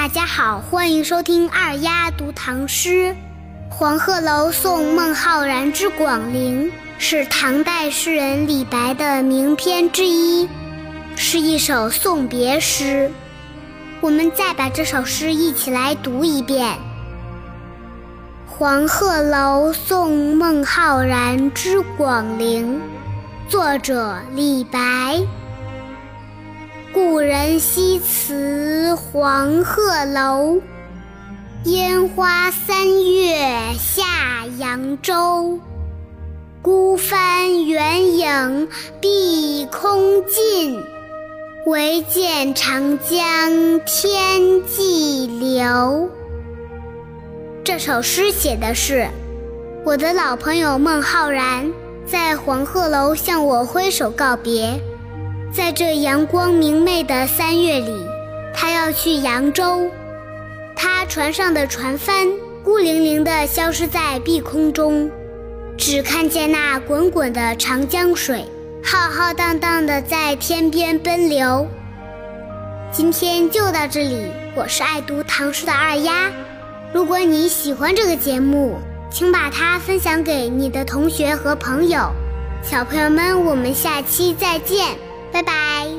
大家好，欢迎收听二丫读唐诗。黄鹤楼送孟浩然之广陵是唐代诗人李白的名篇之一，是一首送别诗。我们再把这首诗一起来读一遍：黄鹤楼送孟浩然之广陵，作者李白。故人西辞黄鹤楼，烟花三月下扬州。孤帆远影碧空尽，唯见长江天际流。这首诗写的是我的老朋友孟浩然在黄鹤楼向我挥手告别。在这阳光明媚的三月里，他要去扬州。他船上的船帆孤零零地消失在碧空中，只看见那滚滚的长江水浩浩荡荡地在天边奔流。今天就到这里，我是爱读唐诗的二丫。如果你喜欢这个节目，请把它分享给你的同学和朋友。小朋友们，我们下期再见。拜拜。